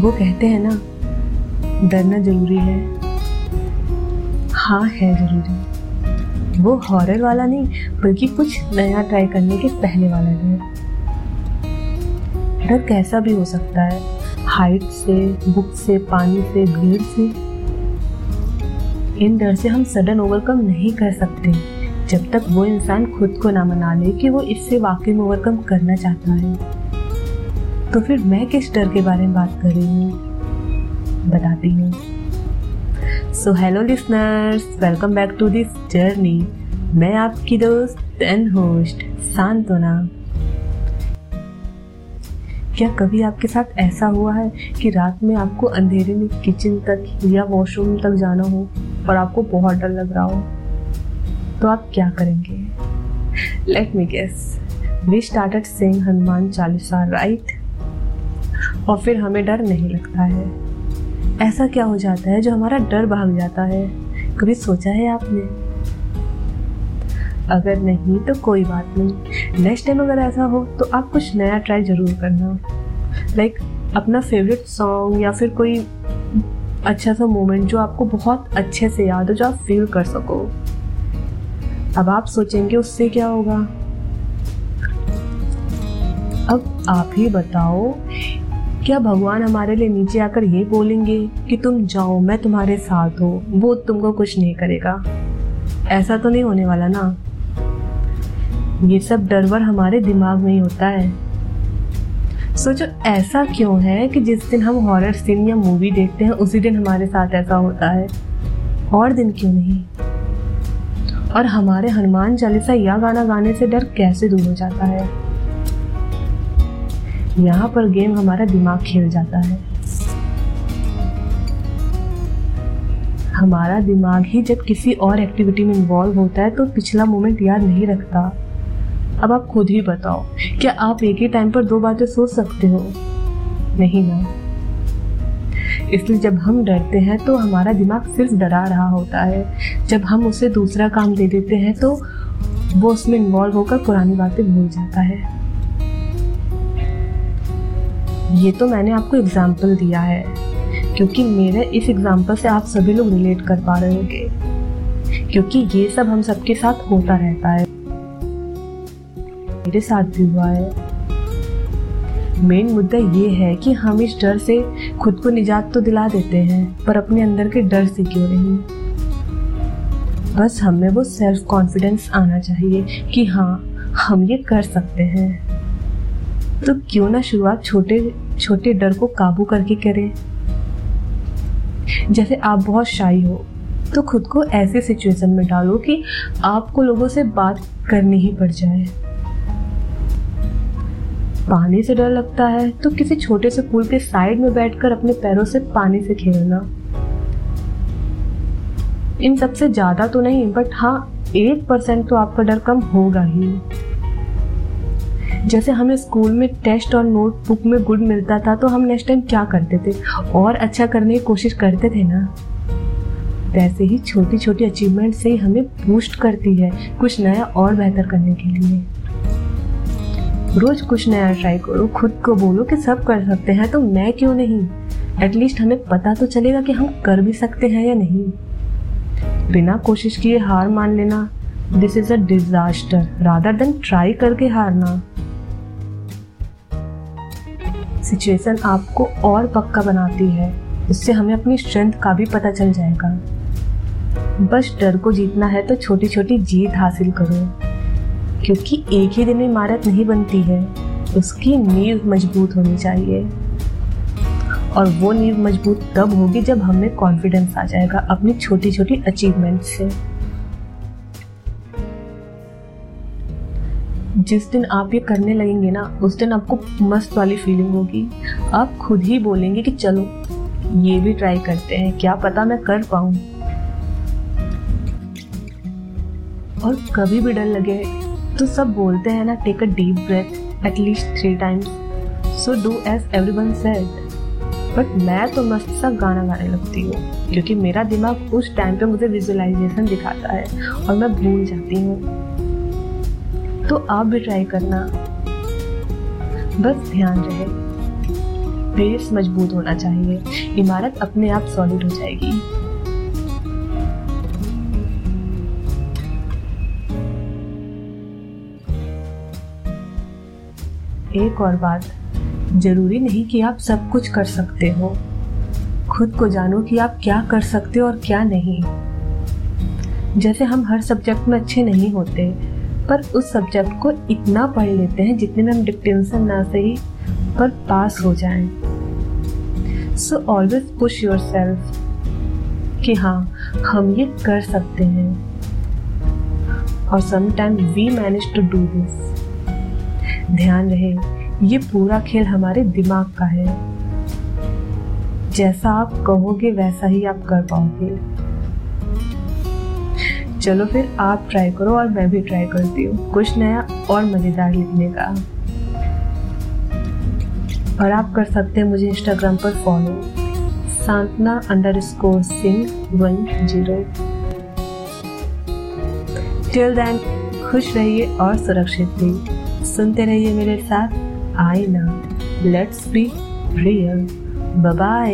वो कहते हैं ना, डरना ज़रूरी है। हाँ है ज़रूरी। वो हॉरर वाला नहीं, बल्कि कुछ नया ट्राई करने के पहले वाला डर डर कैसा भी हो सकता है हाइट से बुक से, पानी से भीड़ से। इन डर से हम सडन ओवरकम नहीं कर सकते, जब तक वो इंसान खुद को ना मना ले कि वो इससे वाकई में ओवरकम करना चाहता है। तो फिर मैं किस डर के बारे में बात कर रही हूँ? बताती हूँ। So hello listeners welcome back to this journey मैं आपकी दोस्त एंड होस्ट सांत्वना। क्या कभी आपके साथ ऐसा हुआ है कि रात में आपको अंधेरे में किचन तक या वॉशरूम तक जाना हो और आपको बहुत डर लग रहा हो? तो आप क्या करेंगे? Let me guess we started saying Hanuman Chalisa right और फिर हमें डर नहीं लगता है। ऐसा क्या हो जाता है जो हमारा डर भाग जाता है? कभी सोचा है आपने? अगर नहीं तो कोई बात नहीं। नेक्स्ट टाइम अगर ऐसा हो तो आप कुछ नया ट्राई ज़रूर करना। लाइक like, अपना फेवरेट सॉन्ग या फिर कोई अच्छा सा मोमेंट जो आपको बहुत अच्छे से याद हो जो आप फील कर सको। अब आप सोचेंगे उससे क्या होगा? अब आप ही बताओ क्या भगवान हमारे लिए नीचे आकर ये बोलेंगे कि तुम जाओ, मैं तुम्हारे साथ हूँ, वो तुमको कुछ नहीं करेगा? ऐसा तो नहीं होने वाला ना? ये सब डरवर हमारे दिमाग में ही होता है। सोचो, ऐसा क्यों है कि जिस दिन हम हॉरर सीन या मूवी देखते हैं, उसी दिन हमारे साथ ऐसा होता है? और दिन क्यों नहीं? और हमारे हनुमान चालीसा या गाना गाने से डर कैसे दूर हो जाता है? यहाँ पर गेम हमारा दिमाग खेल जाता है। हमारा दिमाग ही जब किसी और एक्टिविटी में इन्वॉल्व होता है तो पिछला मोमेंट याद नहीं रखता। अब आप खुद ही बताओ, क्या आप एक ही टाइम पर दो बातें सोच सकते हो? नहीं ना। इसलिए जब हम डरते हैं तो हमारा दिमाग सिर्फ़ डरा रहा होता है। जब हम उसे दूसरा काम दे देते हैं तो वो उसमें इन्वॉल्व होकर पुरानी बातें भूल जाता है। ये तो मैंने आपको एग्ज़ाम्पल दिया है, क्योंकि मेरे इस एग्ज़ाम्पल से आप सभी लोग रिलेट कर पा रहे होंगे, क्योंकि ये सब हम सबके साथ होता रहता है। मेरे साथ भी हुआ है। मेन मुद्दा ये है कि हम इस डर से खुद को निजात तो दिला देते हैं, पर अपने अंदर के डर से क्यों नहीं? बस हमें वो सेल्फ कॉन्फिडेंस आना चाहिए कि हाँ हम ये कर सकते हैं। तो क्यों ना शुरुआत छोटे छोटे डर को काबू करके करें। जैसे आप बहुत शाही हो तो खुद को ऐसे सिचुएशन में डालो कि आपको लोगों से बात करनी ही पड़ जाए। पानी से डर लगता है तो किसी छोटे से पुल के साइड में बैठकर अपने पैरों से पानी से खेलना। इन सबसे ज़्यादा तो नहीं बट हाँ एक परसेंट तो आपका डर कम होगा ही। जैसे हमें स्कूल में टेस्ट और नोटबुक में गुड मिलता था तो हम नेक्स्ट टाइम क्या करते थे? और अच्छा करने की कोशिश करते थे ना? वैसे ही छोटी छोटी अचीवमेंट से ही हमें बूस्ट करती है कुछ नया और बेहतर करने के लिए। रोज कुछ नया ट्राई करो, खुद को बोलो कि सब कर सकते हैं तो मैं क्यों नहीं? एटलीस्ट हमें पता तो चलेगा कि हम कर भी सकते हैं या नहीं। बिना कोशिश किए हार मान लेना this is a disaster rather than try करके हारना। सिचुएशन आपको और पक्का बनाती है। इससे हमें अपनी स्ट्रेंथ का भी पता चल जाएगा। बस डर को जीतना है तो छोटी छोटी जीत हासिल करो। क्योंकि एक ही दिन में इमारत नहीं बनती है, उसकी नींव मज़बूत होनी चाहिए। और वो नींव मज़बूत तब होगी जब हमें कॉन्फिडेंस आ जाएगा अपनी छोटी छोटी अचीवमेंट से। जिस दिन आप ये करने लगेंगे ना, उस दिन आपको मस्त वाली फीलिंग होगी। आप खुद ही बोलेंगे कि चलो, ये भी ट्राई करते हैं, क्या पता मैं कर पाऊँ। और कभी भी डर लगे तो सब बोलते हैं ना take a deep breath at least three times so do as everyone said but मैं तो मस्त सा गाना गाने लगती हूँ, क्योंकि मेरा दिमाग उस टाइम पे मुझे विजुअलाइजेशन दिखाता है, और मैं भूल जाती हूँ। तो आप भी ट्राई करना। बस ध्यान रहे। बेस मज़बूत होना चाहिए। इमारत अपने आप सॉलिड हो जाएगी। एक और बात। ज़रूरी नहीं कि आप सब कुछ कर सकते हो। खुद को जानो कि आप क्या कर सकते हो और क्या नहीं। जैसे हम हर सब्जेक्ट में अच्छे नहीं होते पर उस सब्जेक्ट को इतना पढ़ लेते हैं जितने में हम डिक्टेंशन ना सही पर पास हो जाएँ। So always push yourself कि हाँ हम ये कर सकते हैं। और sometime we manage to do this ध्यान रहे, ये पूरा खेल हमारे दिमाग का है। जैसा आप कहोगे, वैसा ही आप कर पाओगे। चलो फिर आप ट्राई करो और मैं भी ट्राई करती हूँ। कुछ नया और मज़ेदार लिखने का। और आप कर सकते हैं मुझे इंस्टाग्राम पर follow Santana underscore Singh one zero till then खुश रहिए और सुरक्षित रहिए। सुनते रहिए मेरे साथ। आई ना लेट्स बी रियल बाय